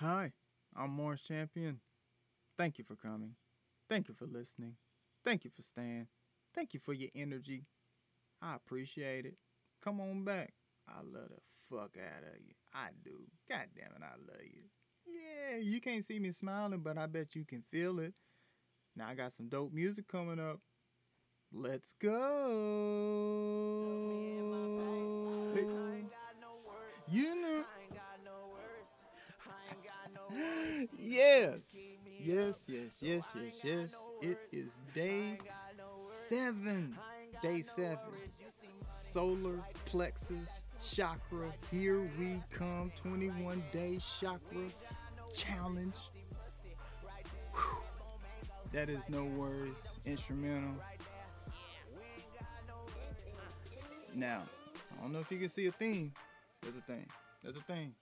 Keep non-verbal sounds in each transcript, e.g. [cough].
Hi, I'm Mars Champion. Thank you for coming. Thank you for listening. Thank you for staying. Thank you for your energy. I appreciate it. Come on back. I love the fuck out of you. I do. God damn it, I love you. Yeah, you can't see me smiling, but I bet you can feel it. Now I got some dope music coming up. Let's go. You know. Yes. Yes, yes, yes, yes, yes. It is day seven. Day seven. Solar plexus chakra. Here we come. 21 day chakra challenge. Whew. That is no words. Instrumental. Now, I don't know if you can see a theme. There's a thing. There's a thing.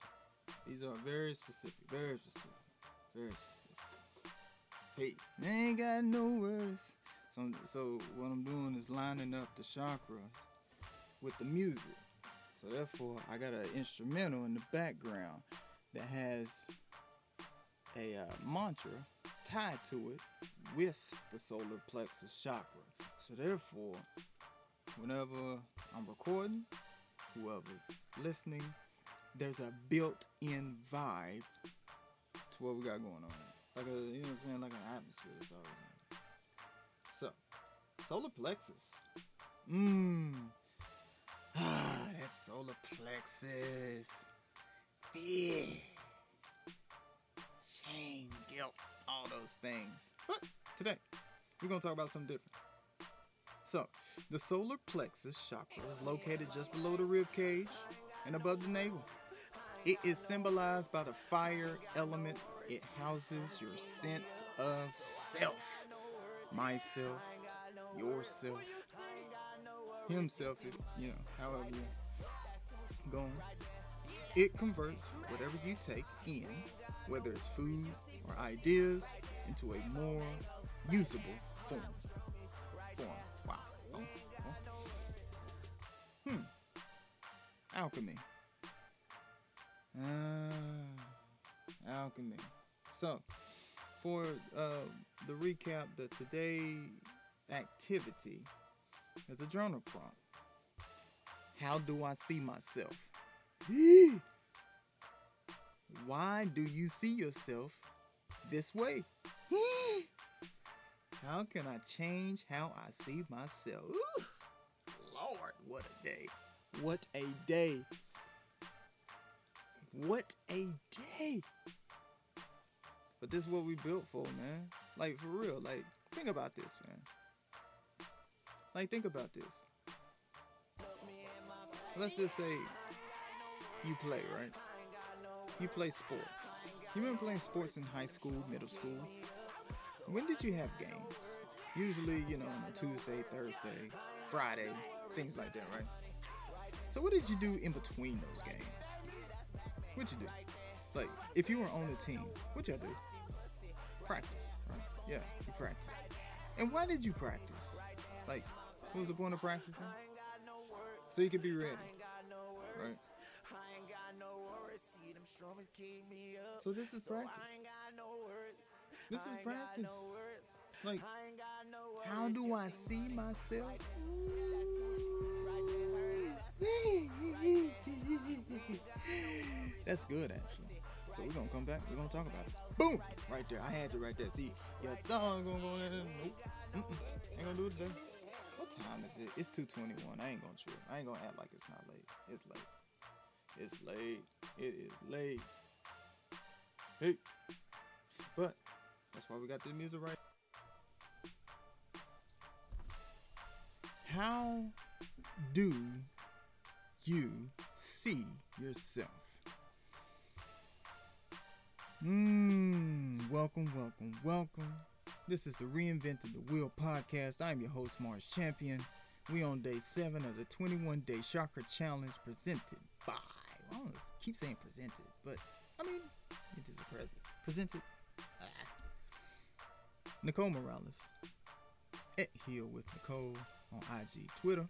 These are very specific. Very specific. Very specific. Hey, they ain't got no words. So, so what I'm doing is lining up the chakras with the music. So therefore, I got an instrumental in the background that has a uh, mantra tied to it with the solar plexus chakra. So therefore, whenever I'm recording, whoever's listening, there's a built-in vibe to what we got going on. Like a, you know what I'm saying, like an atmosphere that's. So, solar plexus. Mmm. Ah, that solar plexus. Fear. Shame, guilt, all those things. But today, we're gonna talk about something different. So, the solar plexus chakra is located just below the rib cage and above the navel. It is symbolized by the fire element. It houses your sense of self. Myself, yourself, himself, you know, however you're going. It converts whatever you take in, whether it's food or ideas, into a more usable form. Form. Wow. Oh, oh. Hmm. Alchemy. Ah, alchemy. So, for uh, the recap, the today activity is a journal prompt. How do I see myself? [gasps] Why do you see yourself this way? [gasps] How can I change how I see myself? Ooh, Lord, what a day. What a day. What a day. But this is what we built for, man. Like, for real. Like, think about this, man. Like, think about this. Let's just say you play, right? You play sports. You remember playing sports in high school, middle school? When did you have games? Usually, you know, on a Tuesday, Thursday, Friday, things like that, right? So what did you do in between those games? What'd you do? Like, if you were on the team, what'd y'all do? Practice, right? Yeah, you practice. And why did you practice? Like, what was the point of practicing? So you could be ready, right? So this is practice. This is practice. Like, how do I see myself? [laughs] That's good, actually. So we're gonna come back. We're gonna talk about it. Boom! Right there. I had you right there. See, your thumb gonna go in. Nope. Ain't gonna do it today. What time is it? It's 2:21. I ain't gonna trip. I ain't gonna act like it's not late. It's late. It's late. It is late. Hey. But that's why we got the music right. How do you see yourself? Mmm, welcome, welcome, welcome. This is the Reinvented the Wheel podcast. I'm your host, Mars Champion. We on day seven of the 21 day chakra challenge presented by. I don't keep saying presented, but I mean, it is a present. Presented. Ah. Nicole Morales. At Heal with Nicole on IG, Twitter.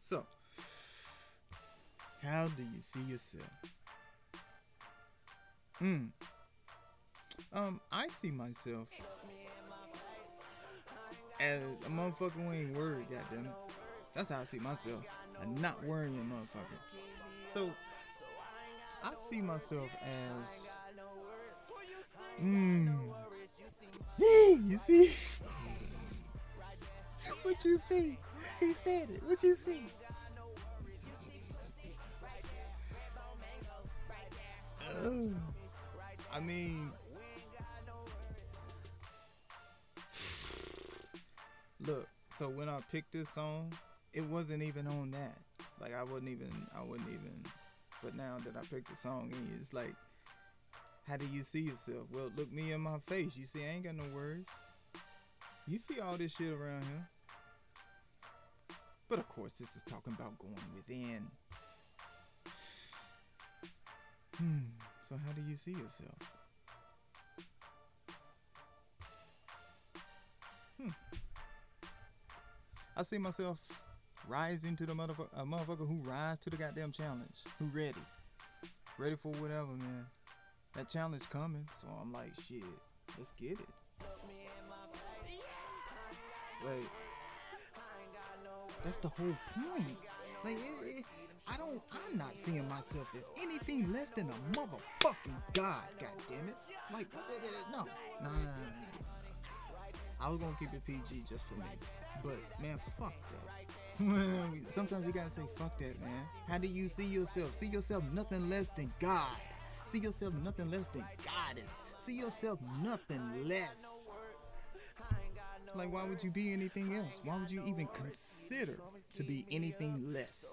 So, How do you see yourself? Hmm. Um, I see myself as a motherfucker who ain't worried, goddamn it. That's how I see myself. A not worrying motherfucker. So I see myself as Mmm. You see? What you see? He said it. What you see? I mean, look. So when I picked this song, it wasn't even on that. Like I wouldn't even. I wouldn't even. But now that I picked the song, it's like, how do you see yourself? Well, look me in my face. You see, I ain't got no words. You see all this shit around here. But of course, this is talking about going within. Hmm. So how do you see yourself? Hmm. I see myself rising to the motherfucker, a motherfucker who rise to the goddamn challenge, who ready, ready for whatever, man. That challenge coming, so I'm like, shit, let's get it. Like, that's the whole point. Like, it, it, I don't. I'm not seeing myself as anything less than a motherfucking god. God damn it! Like, uh, uh, uh, no, no, no, no, no. I was gonna keep it PG just for me, but man, fuck that. [laughs] Sometimes you gotta say fuck that, man. How do you see yourself? See yourself nothing less than God. See yourself nothing less than goddess. See yourself nothing less. Like, why would you be anything else? Why would you even consider to be anything less?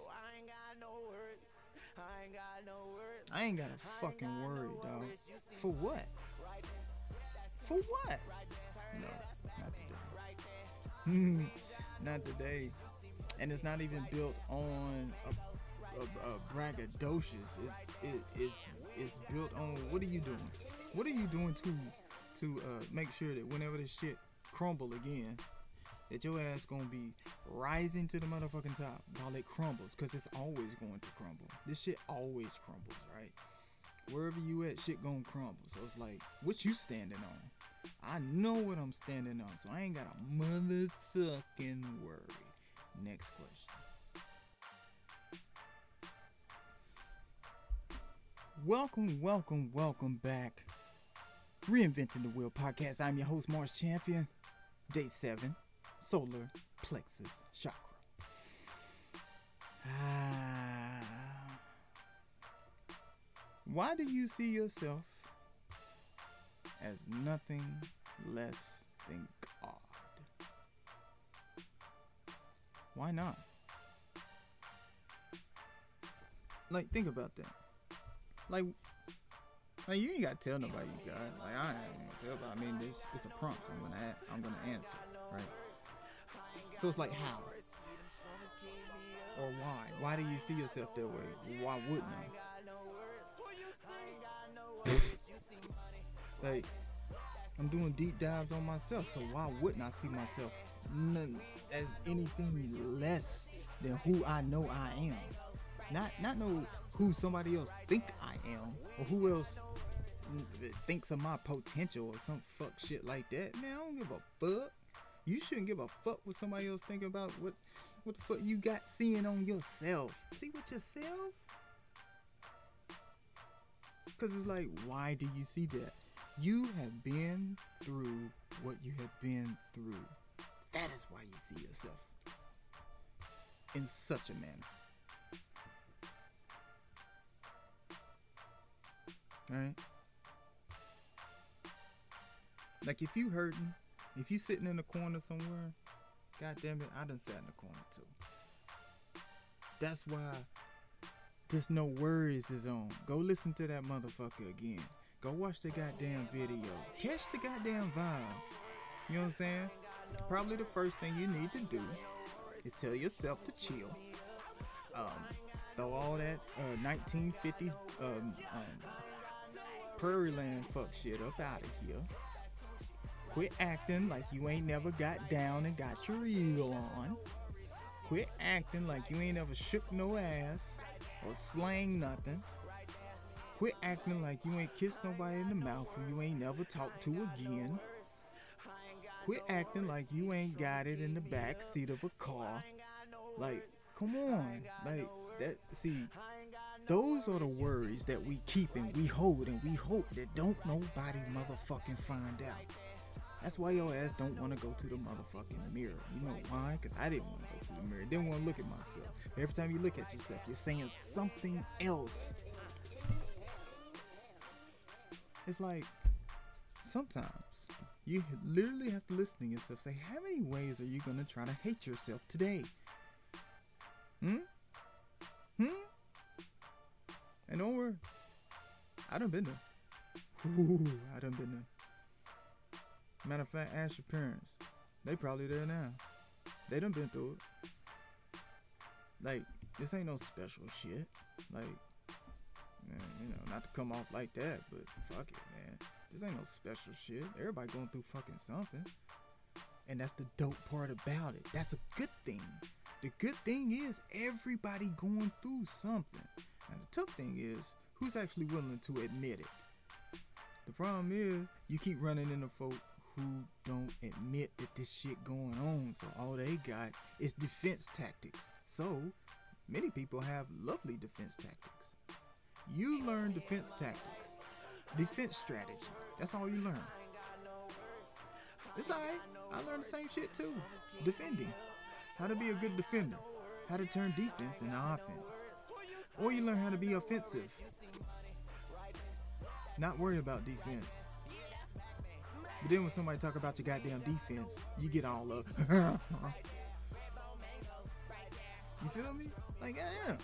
I ain't got a fucking word, dog. For what? For what? No, not today. [laughs] not today. And it's not even built on a, a, a braggadocious. It's, it, it's, it's built on what are you doing? What are you doing to to uh, make sure that whenever this shit crumble again, that your ass gonna be rising to the motherfucking top while it crumbles, cause it's always going to crumble. This shit always crumbles, right? Wherever you at, shit gonna crumble. So it's like, what you standing on? I know what I'm standing on, so I ain't got a motherfucking worry. Next question. Welcome, welcome, welcome back. Reinventing the Wheel podcast. I'm your host, Mars Champion. Day 7 solar plexus chakra. Ah. Why do you see yourself as nothing less than God? Why not? Like, think about that. Like, like you ain't gotta tell nobody you got. Like I ain't gonna tell. I mean, this it's a prompt. So I'm gonna I'm gonna answer, right? So it's like how? Or why? Why do you see yourself that way? Why wouldn't you? like, I'm doing deep dives on myself, so why wouldn't I see myself as anything less than who I know I am? Not not know who somebody else think I am, or who else thinks of my potential or some fuck shit like that. Man, I don't give a fuck you shouldn't give a fuck what somebody else think about what what the fuck you got seeing on yourself. See what yourself? Cause it's like, why do you see that? You have been through what you have been through. That is why you see yourself in such a manner. Alright? Like if you hurting if you sitting in the corner somewhere, god damn it, I done sat in the corner too. That's why just no worries is on. Go listen to that motherfucker again. Go watch the goddamn video. Catch the goddamn vibe. You know what I'm saying? Probably the first thing you need to do is tell yourself to chill. Um, throw all that uh, 1950s um, um, prairie land fuck shit up out of here. Quit acting like you ain't never got down and got your eel on. Quit acting like you ain't ever shook no ass. or slang nothing. Quit acting like you ain't kissed nobody in the mouth who you ain't never talked to again. Quit acting like you ain't got it in the back seat of a car. Like, come on. Like, that, see, those are the worries that we keep and we hold and we hope that don't nobody motherfucking find out. That's why your ass don't want to go to the motherfucking mirror. You know why? Because I didn't want to go to the mirror. Didn't want to look at myself. Every time you look at yourself, you're saying something else. It's like sometimes you literally have to listen to yourself say, How many ways are you going to try to hate yourself today? Hmm? Hmm? And don't worry. I done been there. Ooh, I done been there. Matter of fact, ask your parents. They probably there now. They done been through it. Like, this ain't no special shit. Like, man, you know, not to come off like that, but fuck it, man. This ain't no special shit. Everybody going through fucking something. And that's the dope part about it. That's a good thing. The good thing is everybody going through something. And the tough thing is who's actually willing to admit it. The problem is you keep running into folk who don't admit that this shit going on. So all they got is defense tactics. So many people have lovely defense tactics. You learn defense tactics, defense strategy. That's all you learn. It's alright. I learned the same shit too. Defending. How to be a good defender. How to turn defense into offense. Or you learn how to be offensive. Not worry about defense. But then when somebody talk about your goddamn defense, you get all up. [laughs] you feel me? Like, yeah.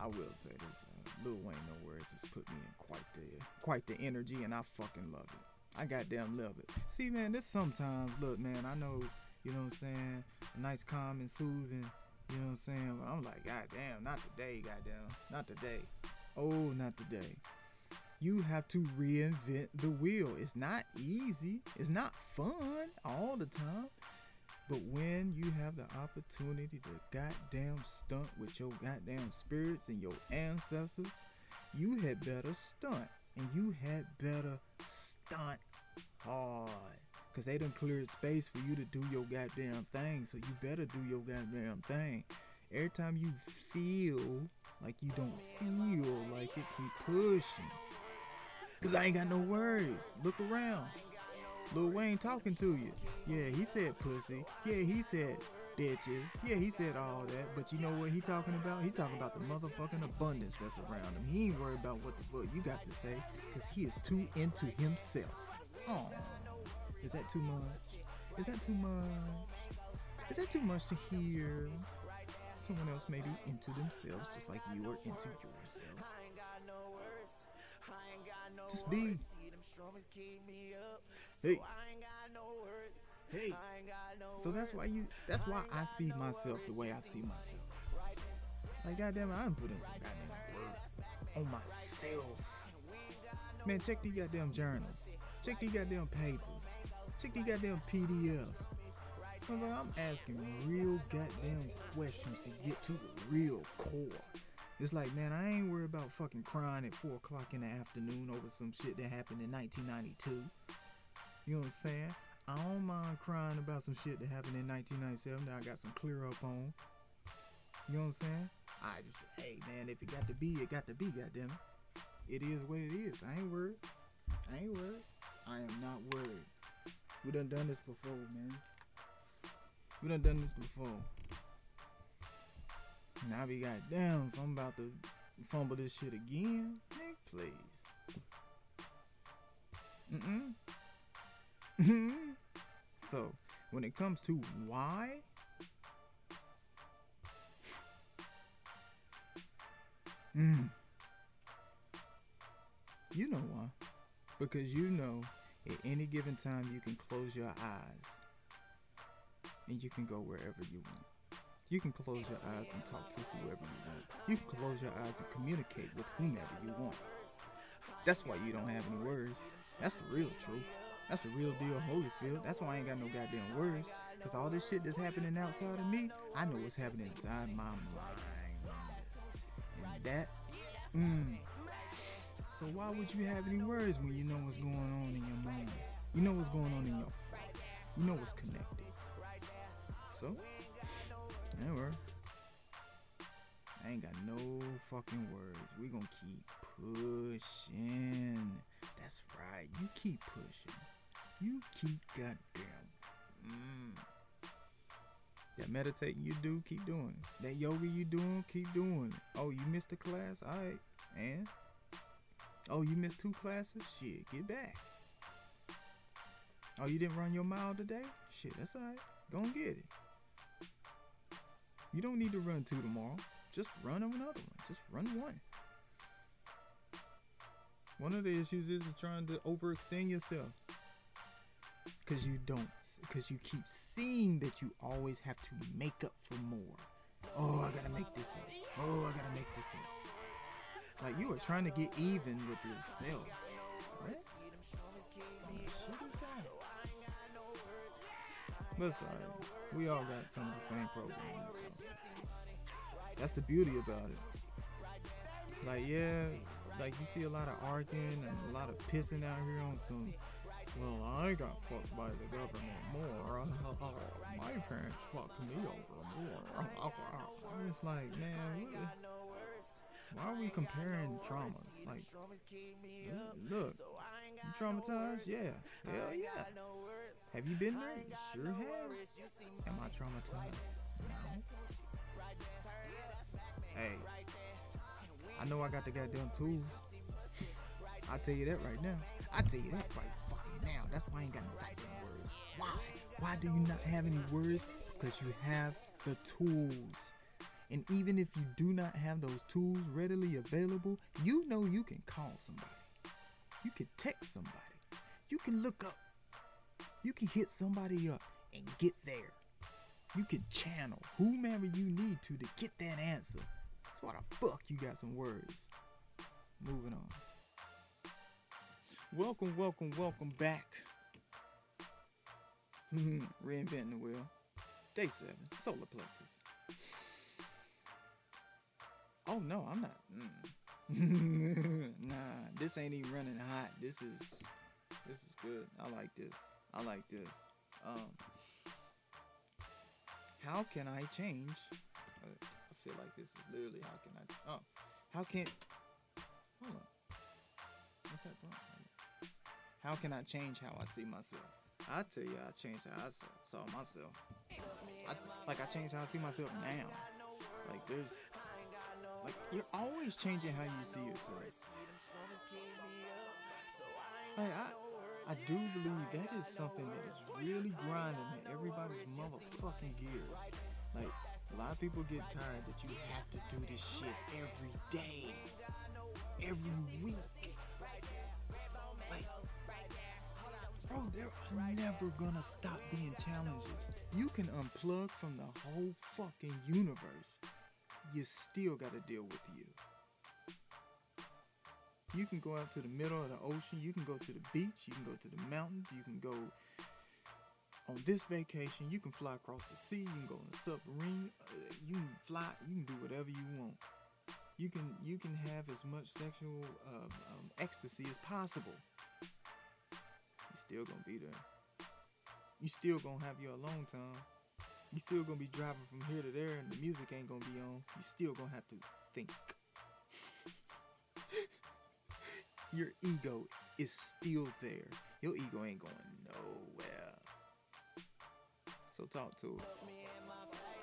I will say this: uh, Lil Wayne No Worries has put me in quite the quite the energy, and I fucking love it. I goddamn love it. See, man, this sometimes look, man. I know, you know what I'm saying. a Nice, calm, and soothing. You know what I'm saying? I'm like, God damn, not today, goddamn, not today. Oh, not today. You have to reinvent the wheel. It's not easy. It's not fun all the time. But when you have the opportunity to goddamn stunt with your goddamn spirits and your ancestors, you had better stunt. And you had better stunt hard. Cause they done cleared space for you to do your goddamn thing. So you better do your goddamn thing. Every time you feel like you don't feel like it, keep pushing. Cause I ain't got no worries. Look around. Lil Wayne talking to you. Yeah, he said pussy. Yeah, he said bitches. Yeah, he said all that. But you know what he talking about? He talking about the motherfucking abundance that's around him. He ain't worried about what the fuck you got to say. Cause he is too into himself. Oh, is that too much? Is that too much? Is that too much to hear? Someone else may be into themselves just like you are into yourself. Just be. Hey. Hey. So that's why you. That's why I see myself the way I see myself. Like goddamn, it, I done put in some goddamn work on myself. Man, check these goddamn journals. Check these goddamn papers. Check these goddamn PDFs. I'm asking real goddamn questions to get to the real core. It's like, man, I ain't worried about fucking crying at 4 o'clock in the afternoon over some shit that happened in 1992. You know what I'm saying? I don't mind crying about some shit that happened in 1997 that I got some clear up on. You know what I'm saying? I just, hey, man, if it got to be, it got to be, goddamn it. It is what it is. I ain't worried. I ain't worried. I am not worried. We done done this before, man. We done done this before. Now be goddamn if I'm about to fumble this shit again, Nick, please. Mm-mm. Mm-mm. [laughs] so, when it comes to why, mm, you know why. Because you know at any given time, you can close your eyes and you can go wherever you want. You can close your eyes and talk to whoever you want. You can close your eyes and communicate with whomever you want. That's why you don't have any words. That's the real truth. That's the real deal, Holyfield. That's why I ain't got no goddamn words. Because all this shit that's happening outside of me, I know what's happening inside my mind. And that, mmm. So why would you have any worries when you know what's going on in your mind? You know what's going on in your. You know what's connected. So, never. I ain't got no fucking words. We gonna keep pushing. That's right. You keep pushing. You keep goddamn. Mm. That meditating you do, keep doing. That yoga you doing, keep doing. Oh, you missed a class? Alright. And? Oh, you missed two classes? Shit, get back. Oh, you didn't run your mile today? Shit, that's alright. Go and get it. You don't need to run two tomorrow. Just run another one. Just run one. One of the issues is trying to overextend yourself. Cause you don't because you keep seeing that you always have to make up for more. Oh, I gotta make this up. Oh, I gotta make this up. Like you are trying to get even with yourself. What? But sorry, we all got some of the same programs. So. That's the beauty about it. Like yeah, like you see a lot of arguing and a lot of pissing out here on some well, I got fucked by the government more. [laughs] My parents fucked me over more. [laughs] It's like, man, why are we comparing traumas? Like, look, you traumatized? Yeah. Hell yeah. Have you been there? Sure have. Am I traumatized? No. Hey, I know I got the goddamn tools. I tell you that right now. I tell you that right now. That's why I ain't got no goddamn words. Why? Why do you not have any words? Because you have the tools. And even if you do not have those tools readily available, you know you can call somebody. You can text somebody. You can look up. You can hit somebody up and get there. You can channel whomever you need to to get that answer. So why the fuck you got some words? Moving on. Welcome, welcome, welcome back. [laughs] Reinventing the wheel. Day seven, solar plexus. Oh no, I'm not. Mm. [laughs] nah, this ain't even running hot. This is this is good. I like this. I like this. Um, how can I change? I feel like this is literally how can I? Oh, how can? Hold on. What's that? Button? How can I change how I see myself? I tell you, I changed how I saw myself. I, like I changed how I see myself now. Like there's, like you're always changing how you see yourself. Like I, I do believe that is something that is really grinding in everybody's motherfucking gears. Like a lot of people get tired that you have to do this shit every day, every week. Like, bro, there are never gonna stop being challenges. You can unplug from the whole fucking universe. You still gotta deal with you. You can go out to the middle of the ocean. You can go to the beach. You can go to the mountains. You can go on this vacation. You can fly across the sea. You can go in a submarine. Uh, you can fly. You can do whatever you want. You can you can have as much sexual uh, um, ecstasy as possible You're still gonna be there. You still gonna have your alone time. You still gonna be driving from here to there and the music ain't gonna be on. You still gonna have to think. [laughs] your ego is still there. Your ego ain't going nowhere. So talk to it.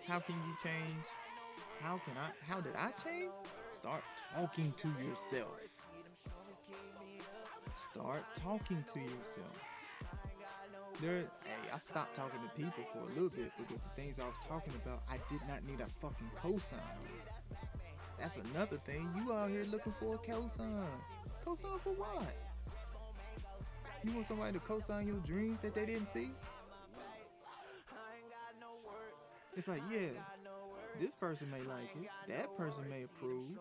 How can you change? How can I how did I change? Start talking to yourself. Start talking to yourself there, hey, I stopped talking to people for a little bit because the things I was talking about, I did not need a fucking cosign. That's another thing. You out here looking for a cosign. Cosign for what? You want somebody to cosign your dreams that they didn't see? It's like, yeah, this person may like it. That person may approve.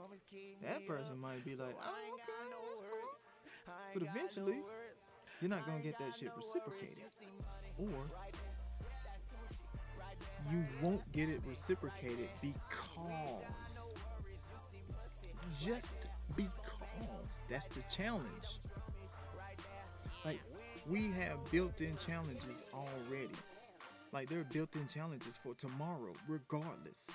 That person might be like. But eventually, you're not gonna get that shit reciprocated. Or you won't get it reciprocated because just because that's the challenge. Like we have built-in challenges already. Like there are built-in challenges for tomorrow, regardless.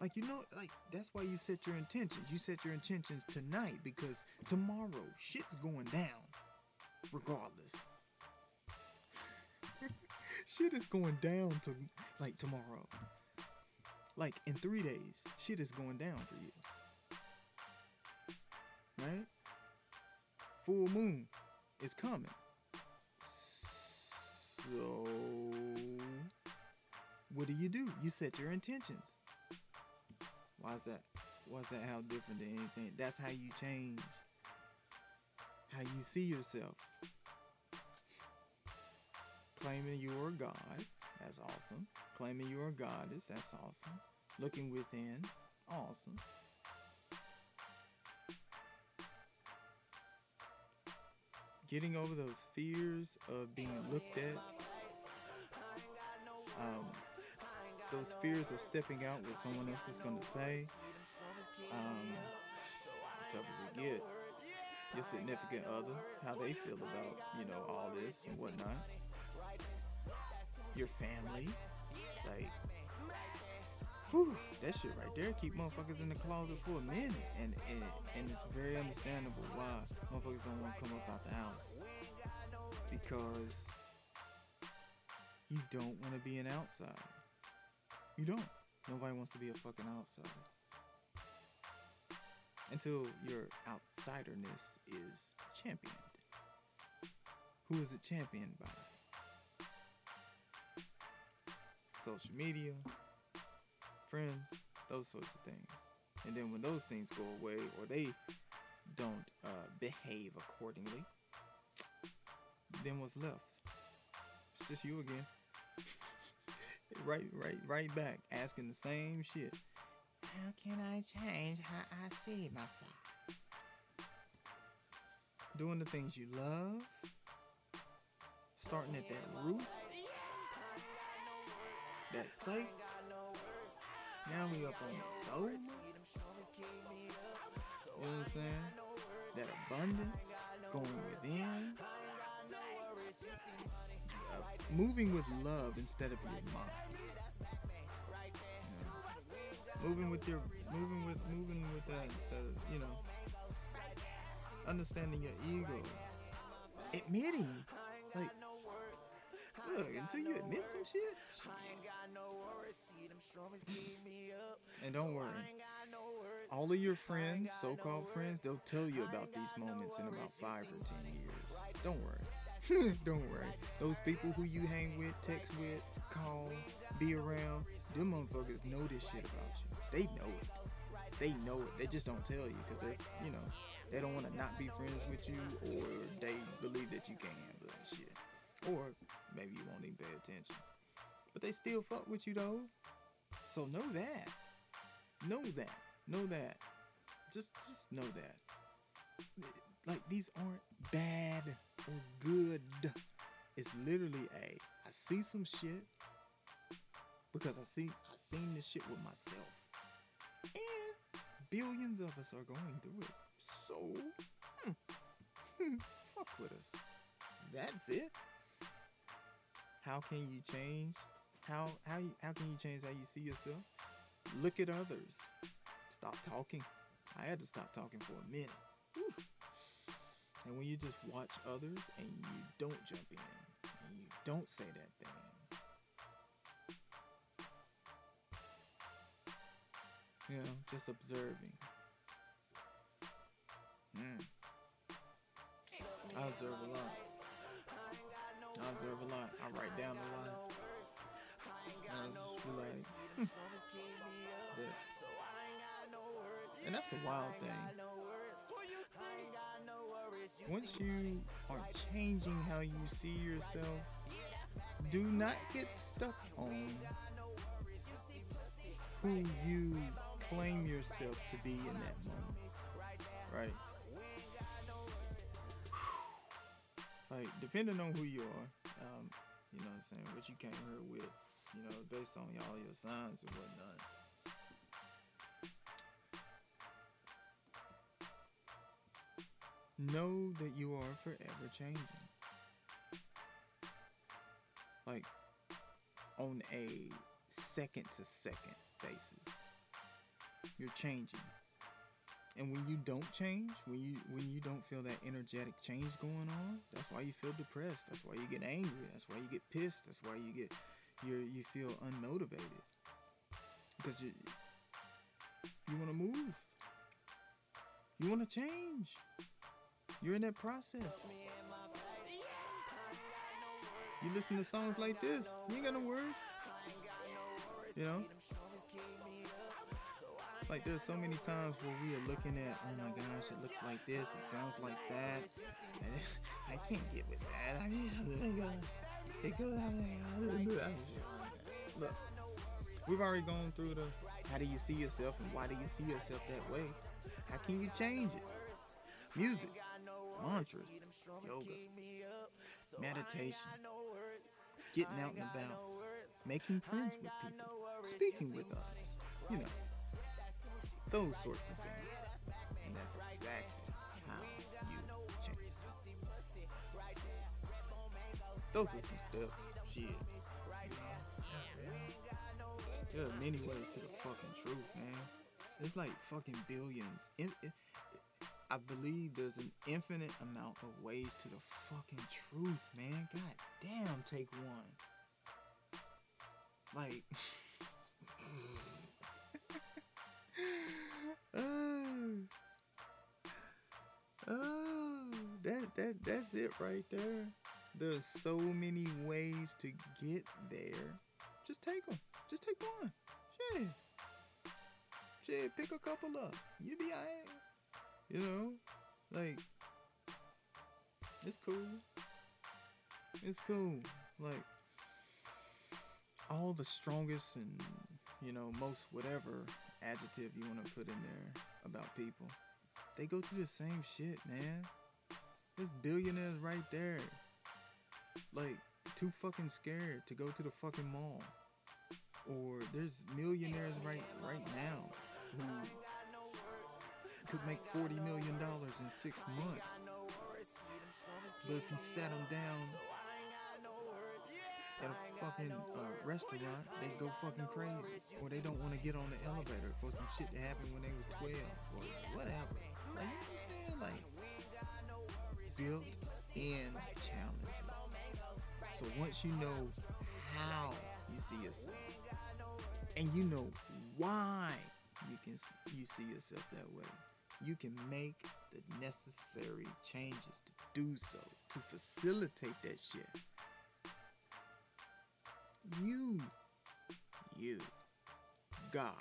Like you know, like that's why you set your intentions. You set your intentions tonight because tomorrow shit's going down, regardless. [laughs] shit is going down to like tomorrow. Like in three days, shit is going down for you. Right? Full moon is coming. So, what do you do? You set your intentions. Why is that? Why is that how different than anything? That's how you change how you see yourself. Claiming you're a god, that's awesome. Claiming you're a goddess, that's awesome. Looking within, awesome. Getting over those fears of being looked at, um, those fears of stepping out what someone else is going to say. Um, tough as it get. Your significant other, how they feel about you know all this and whatnot. Your family, like, whew, that shit right there keep motherfuckers in the closet for a minute, and and, and it's very understandable why motherfuckers don't want to come up out the house because you don't want to be an outsider. You don't. Nobody wants to be a fucking outsider. Until your outsiderness is championed. Who is it championed by? Social media, friends, those sorts of things. And then when those things go away or they don't uh, behave accordingly, then what's left? It's just you again [laughs] right, right, right back, asking the same shit. How can I change how I see myself? Doing the things you love, starting at that root, that psych. Now we up on the soul. You know what I'm saying? That abundance, going within uh, moving with love instead of your mind. Moving with your moving with moving with that instead of you know understanding your ego. Admitting like look until you admit some shit. And don't worry. All of your friends, so-called friends, they'll tell you about these moments in about five or ten years. Don't worry. [laughs] Don't worry. Those people who you hang with, text with, call, be around, them motherfuckers know this shit about you. They know it. They know it. They just don't tell you because they, you know, they don't want to not be friends with you or they believe that you can't handle that shit. Or maybe you won't even pay attention. But they still fuck with you though. So know that. Know that. Know that. Just just know that. Like these aren't bad or good. It's literally a I see some shit because I see I seen this shit with myself. And billions of us are going through it. So hmm, hmm, fuck with us. That's it. How can you change? How how how can you change how you see yourself? Look at others. Stop talking. I had to stop talking for a minute. And when you just watch others and you don't jump in and you don't say that thing, you know, just observing. Mm. I observe a lot. I observe a lot. I write down a lot. And [laughs] that's the wild thing once you are changing how you see yourself, do not get stuck on who you claim yourself to be in that moment. Right? Like, depending on who you are, um, you know what I'm saying, what you came here with, you know, based on all your signs and whatnot. Know that you are forever changing. Like on a second to second basis. You're changing. And when you don't change, when you when you don't feel that energetic change going on, that's why you feel depressed. That's why you get angry. That's why you get pissed. That's why you get you you feel unmotivated. Because you you want to move. You want to change. You're in that process. You listen to songs like this, you ain't got no words. You know? Like there's so many times where we are looking at, oh my gosh, it looks like this, it sounds like that, and [laughs] I can't get with that. I mean, [laughs] oh it goes, look, we've already gone through the how do you see yourself and why do you see yourself that way? How can you change it? Music, mantras, yoga, meditation, getting out and about, making friends with people, speaking with others, you know, those sorts of things. And that's exactly how you change. Those are some steps. Shit. There are many ways to the fucking truth, man. It's like fucking billions. It, it, I believe there's an infinite amount of ways to the fucking truth, man. God damn, take one. Like, [laughs] oh, oh, that that that's it right there. There's so many ways to get there. Just take them. Just take one. Shit. Shit, pick a couple up. You be alright. You know, like it's cool. It's cool. Like all the strongest and you know most whatever adjective you want to put in there about people, they go through the same shit, man. There's billionaires right there, like too fucking scared to go to the fucking mall. Or there's millionaires right right now who could make $40 million in six months. But if you sat them down at a fucking uh, restaurant, they go fucking crazy. Or they don't want to get on the elevator for some shit that happened when they was 12 or whatever. Like, you I'm? Like, built in challenges. So once you know how you see yourself, and you know why you can you see yourself that way, you can make the necessary changes to do so, to facilitate that shit. You, you, God.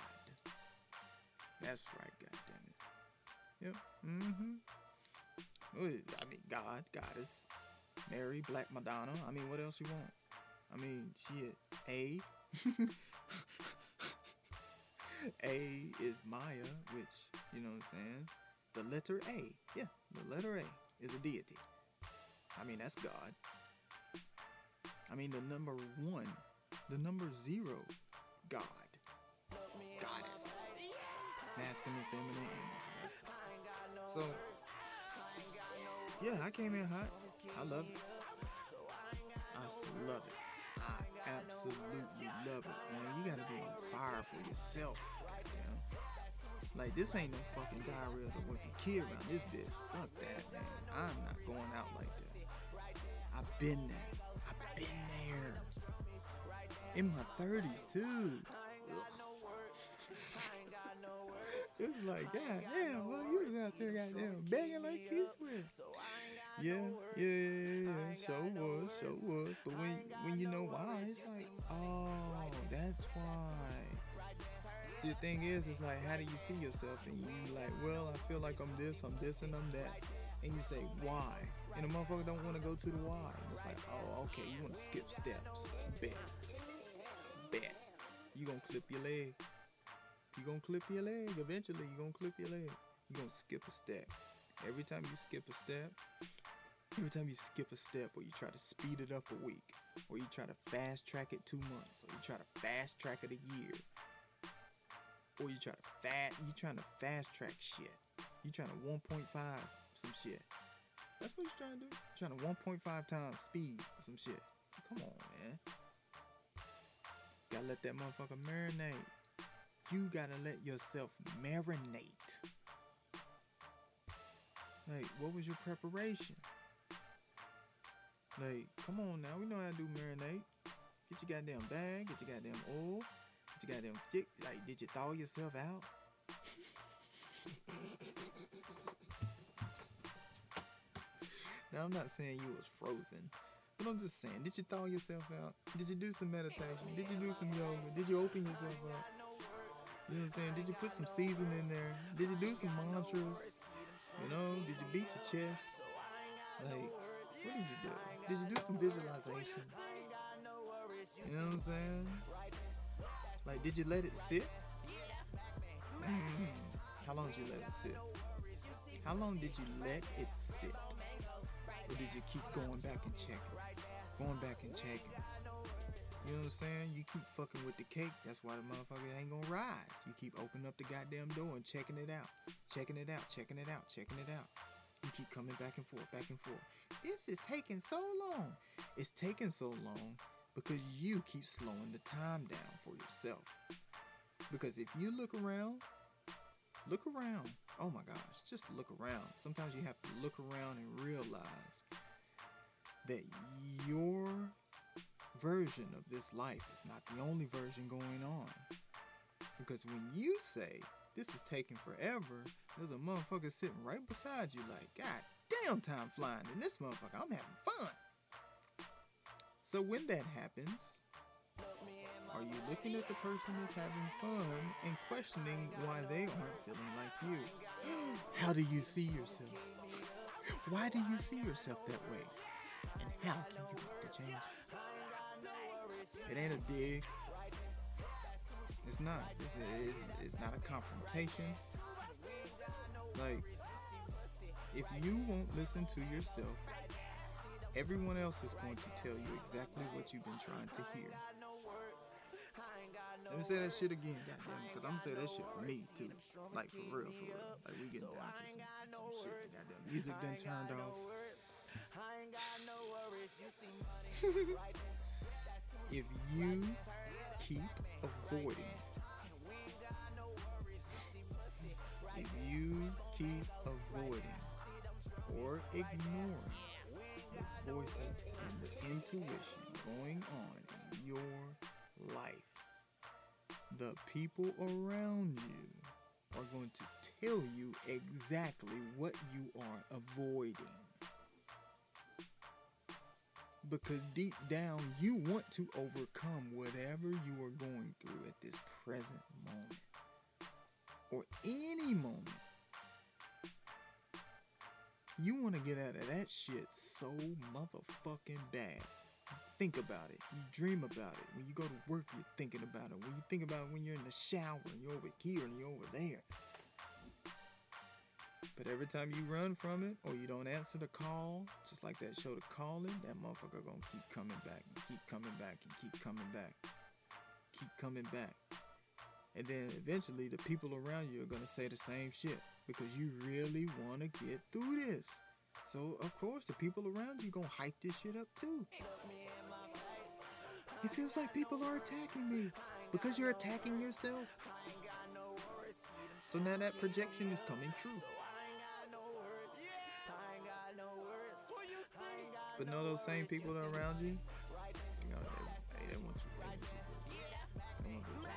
That's right, goddammit. Yep. Mm-hmm. I mean, God, Goddess, Mary, Black Madonna. I mean, what else you want? I mean, shit. A. [laughs] [laughs] A is Maya, which, you know what I'm saying? The letter A. Yeah, the letter A is a deity. I mean, that's God. I mean, the number one, the number zero, God. Goddess. Masculine, feminine, So, yeah, I came in hot. I love it. I love it. Absolutely love it, man. You gotta be on fire for yourself. Like this ain't no fucking diarrhea of wicked kid around this bitch. Fuck that, man. I'm not going out like that. I've been there. I've been there. In my 30s too. [laughs] it's like, God damn, well, you was out there goddamn begging like Keith Sweat. Yeah, yeah, yeah, yeah. So was, so was. But when when you know why, it's like, oh, that's why. See, the thing is, it's like, how do you see yourself? And you like, well, I feel like I'm this, I'm this, and I'm that. And you say, why? And the motherfucker don't want to go to the why. And it's like, oh, okay, you want to skip steps. Bet. Bet. You gonna clip your leg. You gonna clip your leg. Eventually, you gonna clip your leg. You gonna skip a step. Every time you skip a step, every time you skip a step or you try to speed it up a week, or you try to fast track it two months, or you try to fast track it a year, or you try to fast, you trying to fast track shit. You trying to 1.5 some shit. That's what he's trying to do. Trying to 1.5 times speed some shit. Come on, man. Gotta let that motherfucker marinate. You gotta let yourself marinate. Like, what was your preparation? Like, come on now, we know how to do marinate. Get your goddamn bag, get your goddamn oil, get your goddamn get, like, did you thaw yourself out? [laughs] now I'm not saying you was frozen, but I'm just saying, did you thaw yourself out? Did you do some meditation? Did you do some yoga? Did you open yourself up? You know what I'm saying? Did you put some seasoning in there? Did you do some mantras? You know, did you beat your chest? Like, what did you do? Did you do some visualization? You know what I'm saying? Like, did you let it sit? How long did you let it sit? How long did you let it sit? Or did you keep going back and checking? Going back and checking. You know what I'm saying? You keep fucking with the cake, that's why the motherfucker ain't gonna rise. You keep opening up the goddamn door and checking it out. Checking it out, checking it out, checking it out. You keep coming back and forth, back and forth. This is taking so long. It's taking so long because you keep slowing the time down for yourself. Because if you look around, look around. Oh my gosh, just look around. Sometimes you have to look around and realize that your version of this life is not the only version going on. Because when you say this is taking forever, there's a motherfucker sitting right beside you, like, God damn, time flying. And this motherfucker, I'm having fun. So when that happens, are you looking at the person that's having fun and questioning why they aren't feeling like you? [gasps] How do you see yourself? Why do you see yourself that way? And how can you make the changes? It ain't a dig. It's not. It's, it's, it's not a confrontation. Like, if you won't listen to yourself, everyone else is going to tell you exactly what you've been trying to hear. Let me say that shit again, goddamn, because I'm gonna say that shit for me too. Like for real, for real. Like we getting down to some, some shit. Goddamn, music done turned off. [laughs] [laughs] if you keep avoiding, if you keep avoiding or ignoring the voices and the intuition going on in your life, the people around you are going to tell you exactly what you are avoiding. Because deep down, you want to overcome whatever you are going through at this present moment or any moment. You want to get out of that shit so motherfucking bad. Think about it. You dream about it. When you go to work, you're thinking about it. When you think about it when you're in the shower and you're over here and you're over there. But every time you run from it or you don't answer the call, just like that show, The Calling, that motherfucker gonna keep coming back and keep coming back and keep coming back. Keep coming back. And then eventually the people around you are gonna say the same shit because you really wanna get through this. So of course the people around you gonna hype this shit up too. It feels like people are attacking me because you're attacking yourself. So now that projection is coming true. But know those same people that are around you, you know, they, they, they want you. They want you.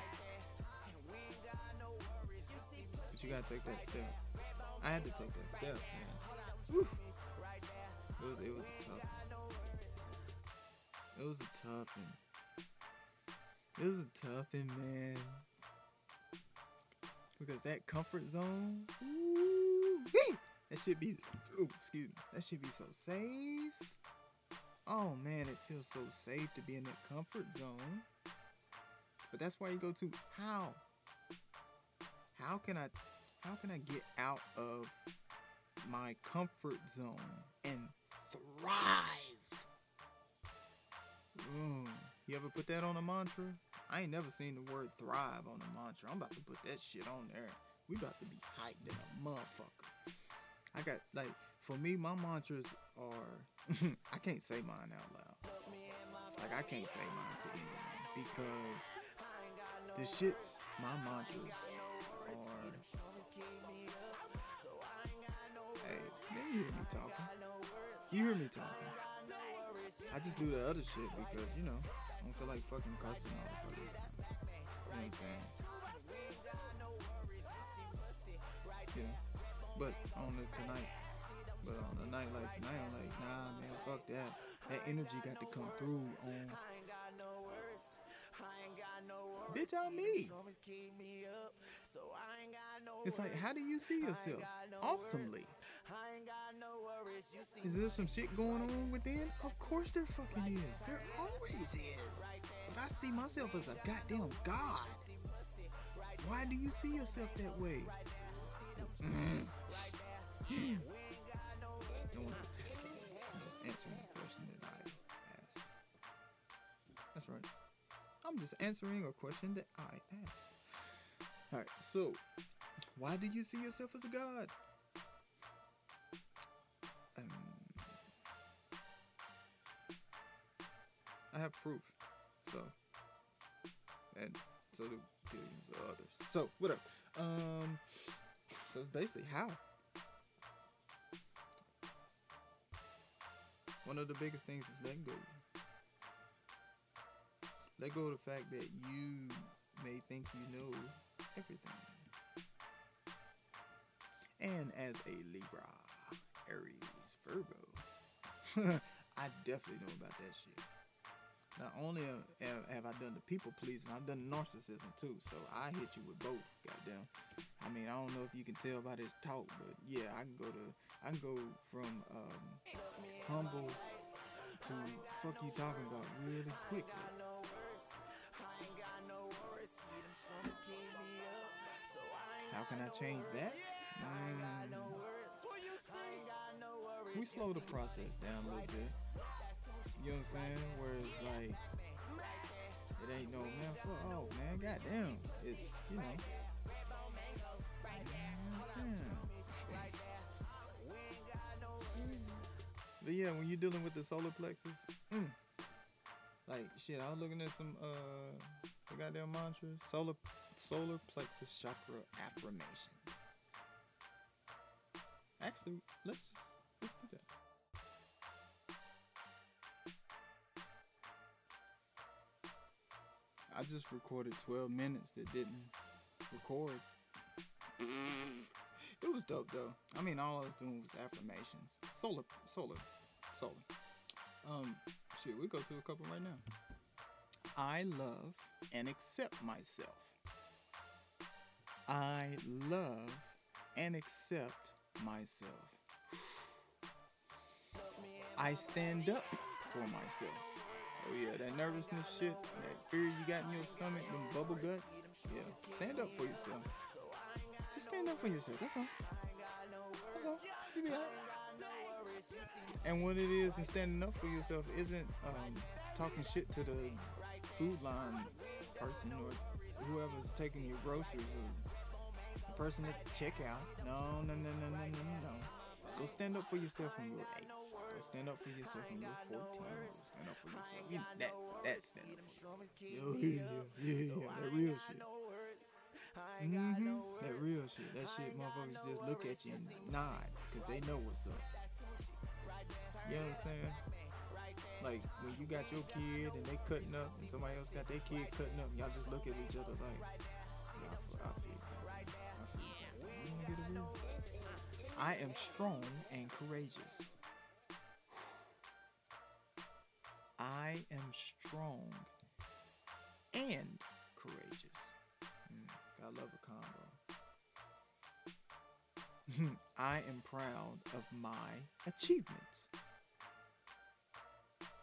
But you gotta take that step. I had to take that step, man. It was, it was a tough. It was a tough one. It was a tough one, man. Because that comfort zone, ooh, that should be, ooh, excuse me, that should be so safe. Oh man, it feels so safe to be in that comfort zone. But that's why you go to how? How can I how can I get out of my comfort zone and thrive? Mm. You ever put that on a mantra? I ain't never seen the word thrive on a mantra. I'm about to put that shit on there. We about to be hyped in a motherfucker. I got like for me, my mantras are [laughs] I can't say mine out loud. Like I can't say mine to anyone because the shits my mantras are. Hey, man, you hear me talking? You hear me talking? I just do the other shit because you know I don't feel like fucking cussing all the fucking. You know what I'm saying? Yeah. But on the tonight, but on a night like tonight, I'm like, nah, man, fuck that. That energy got to come through on. Bitch, on me. It's like, how do you see yourself? Awesomely. Is there some shit going on within? Of course there fucking is. There always is. But I see myself as a goddamn god. Why do you see yourself that way? Mm. Answering the question that I asked. That's right. I'm just answering a question that I asked. Alright, so why do you see yourself as a god? Um, I have proof. So and so do billions of others. So whatever. Um so basically how? One of the biggest things is letting go. Let go of the fact that you may think you know everything. And as a Libra, Aries, Virgo, [laughs] I definitely know about that shit. Not only have, have I done the people pleasing, I've done narcissism too. So I hit you with both. Goddamn. I mean, I don't know if you can tell by this talk, but yeah, I can go to, I can go from um, humble to fuck you talking about really quickly. How can I change that? Mm. We slow the process down a little bit. You know what I'm saying? Where it ain't no man. Oh man, goddamn. It's you know. But yeah, when you're dealing with the solar plexus, mm, like shit, I was looking at some uh the goddamn mantras, solar solar plexus chakra affirmations. Actually, let's just I just recorded 12 minutes that didn't record. It was dope though. I mean, all I was doing was affirmations. Solar, solar, solar. Um, shit, we go through a couple right now. I love and accept myself. I love and accept myself. I stand up for myself. Oh yeah, that nervousness shit, that fear you got in your stomach, them bubble guts. Yeah, stand up for yourself. Just stand up for yourself. That's all. That's all. You be alright. And what it is in standing up for yourself isn't um, talking shit to the food line person or whoever's taking your groceries or the person at the checkout. No, no, no, no, no, no, no. Go stand up for yourself when you're eight. Go stand up for yourself when you're 14. Go stand up for yourself. You, that, that's stand up for yourself. Yo, [laughs] yeah, yeah, yeah, yeah, that real shit. Mm-hmm. That real shit. That shit, motherfuckers just look at you and nod because they know what's up. You know what I'm saying? Like when you got your kid and they cutting up and somebody else got their kid cutting up, y'all just look at each other like, yeah, I feel I I am strong and courageous. I am strong and courageous. Mm, I love a combo. I am proud of my achievements.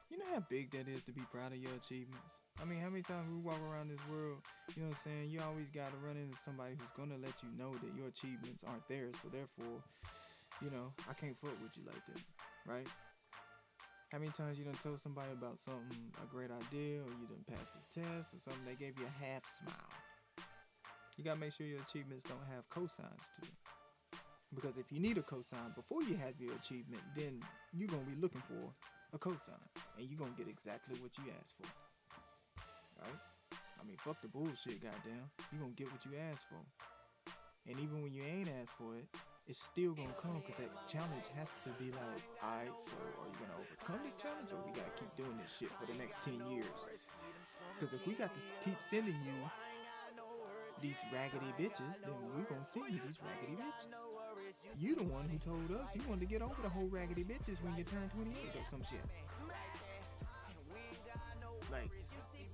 You know how big that is to be proud of your achievements? I mean, how many times we walk around this world, you know what I'm saying? You always got to run into somebody who's going to let you know that your achievements aren't there. So, therefore, you know, I can't fuck with you like that, right? How many times you done told somebody about something, a great idea, or you done passed this test, or something, they gave you a half smile. You gotta make sure your achievements don't have cosigns to them. Because if you need a cosign before you have your achievement, then you're gonna be looking for a cosign, and you're gonna get exactly what you asked for. Right? I mean, fuck the bullshit, goddamn. You're gonna get what you asked for. And even when you ain't asked for it, it's still gonna come because that challenge has to be like, alright, so are you gonna overcome this challenge or we gotta keep doing this shit for the next 10 years? Because if we got to keep sending you these raggedy bitches, then we're gonna send you these raggedy bitches. You the one who told us you wanted to get over the whole raggedy bitches when you turn 28 or some shit.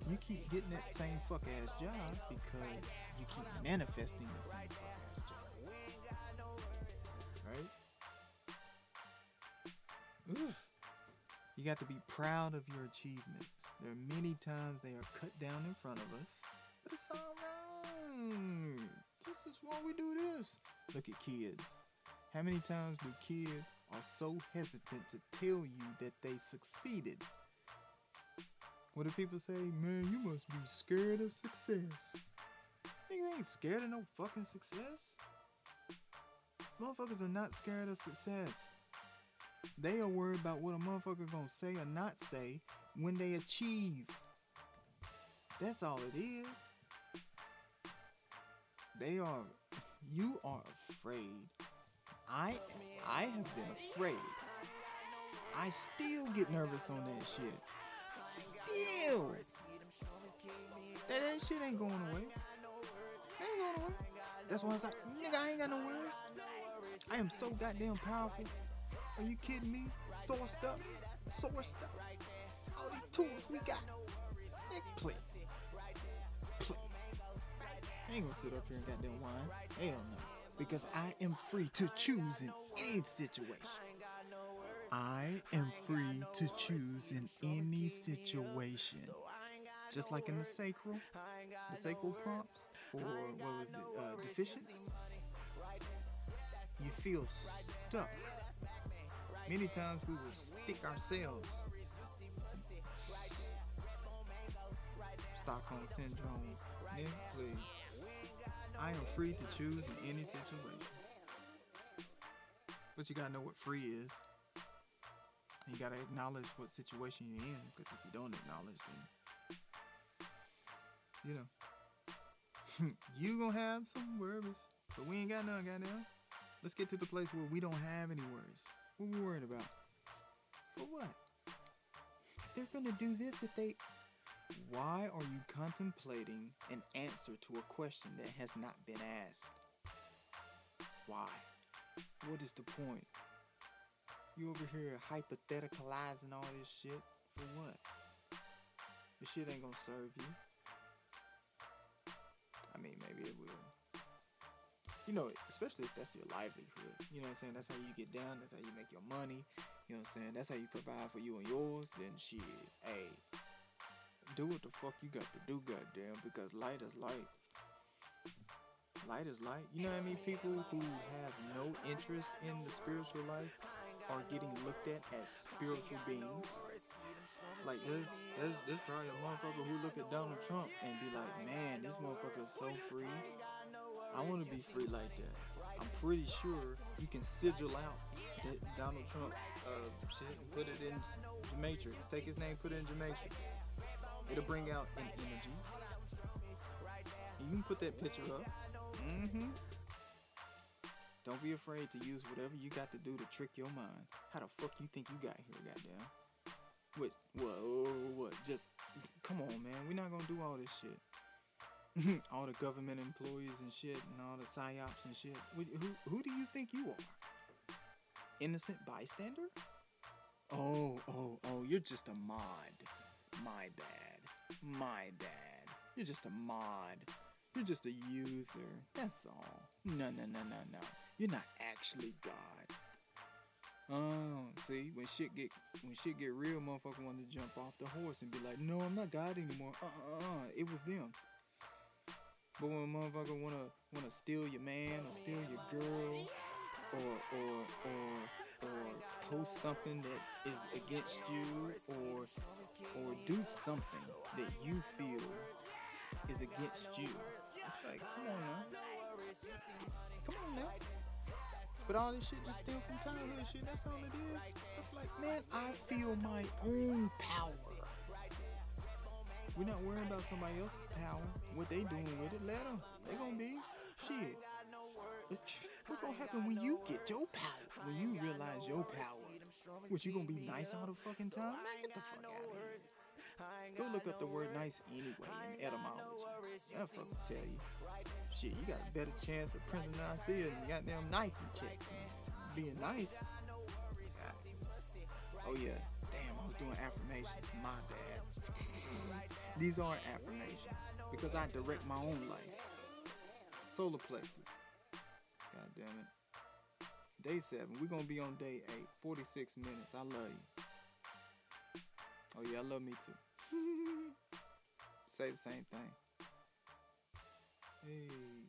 You keep getting that same fuck ass job because you keep manifesting the same fuck ass job. Right? Oof. You got to be proud of your achievements. There are many times they are cut down in front of us, but it's alright. This is why we do this. Look at kids. How many times do kids are so hesitant to tell you that they succeeded? What do people say? Man, you must be scared of success. Niggas ain't scared of no fucking success. Motherfuckers are not scared of success. They are worried about what a motherfucker gonna say or not say when they achieve. That's all it is. They are you are afraid. I I have been afraid. I still get nervous on that shit. Still. That, shit ain't going away. Ain't going away. That's why I was like, nigga, I ain't got no worries. I am so goddamn powerful. Are you kidding me? Sourced up. Sourced up. All these tools we got. Nigga, please. Please. I ain't gonna sit up here and goddamn whine. Hell no. Because I am free to choose in any situation. I am free to choose in any situation. Just like in the sacral, the sacral prompts for what was it, uh, deficiency. You feel stuck. Many times we will stick ourselves. Stockholm syndrome. Please. I am free to choose in any situation. But you gotta know what free is. You gotta acknowledge what situation you're in, because if you don't acknowledge, then you know [laughs] you gonna have some worries, but we ain't got none, goddamn. Let's get to the place where we don't have any worries. What we worried about? For what? They're gonna do this if they. Why are you contemplating an answer to a question that has not been asked? Why? What is the point? You over here hypotheticalizing all this shit for what? This shit ain't gonna serve you. I mean, maybe it will. You know, especially if that's your livelihood. You know what I'm saying? That's how you get down. That's how you make your money. You know what I'm saying? That's how you provide for you and yours. Then shit, hey, do what the fuck you got to do, goddamn, because light is light. Light is light. You know what I mean? People who have no interest in the spiritual life are getting looked at as spiritual beings. Like there's there's there's probably a motherfucker who look at Donald Trump and be like, man, this motherfucker is so free. I want to be free like that. I'm pretty sure you can sigil out that Donald Trump uh, shit and put it in Gematrix. Take his name, put it in Gematrix. It'll bring out an energy. You can put that picture up. Mm-hmm. Don't be afraid to use whatever you got to do to trick your mind. How the fuck you think you got here, goddamn? What? What? What? Just come on, man. We're not gonna do all this shit. [laughs] all the government employees and shit, and all the psyops and shit. Who, who, who do you think you are? Innocent bystander? Oh, oh, oh! You're just a mod. My bad. My bad. You're just a mod. You're just a user. That's all. No, no, no, no, no. You're not actually God. Oh, see, when shit get when shit get real, motherfucker want to jump off the horse and be like, "No, I'm not God anymore." Uh, uh, uh. It was them. But when motherfucker wanna wanna steal your man or steal your girl, or or or or post something that is against you, or or do something that you feel is against you, it's like, come on now, come on now. But all this shit just stems from childhood shit. That's all it is. It's like, man, I feel my own power. We're not worrying about somebody else's power. What they doing with it, let them. They gonna be shit. It's, what's gonna happen when you get your power? When you realize your power? What you gonna be nice all the fucking time? Man, get the fuck out of here. Go look up the word nice anyway in etymology. That fucking tell you. Shit, you got a better chance of Princess Nasir than goddamn Nike checks. Being nice. Ah. Oh yeah. Damn, I was doing affirmations. My bad. [laughs] These aren't affirmations because I direct my own life. Solar plexus. God damn it. Day seven. We're gonna be on day eight. 46 minutes. I love you. Oh yeah, I love me too. [laughs] Say the same thing. Hey.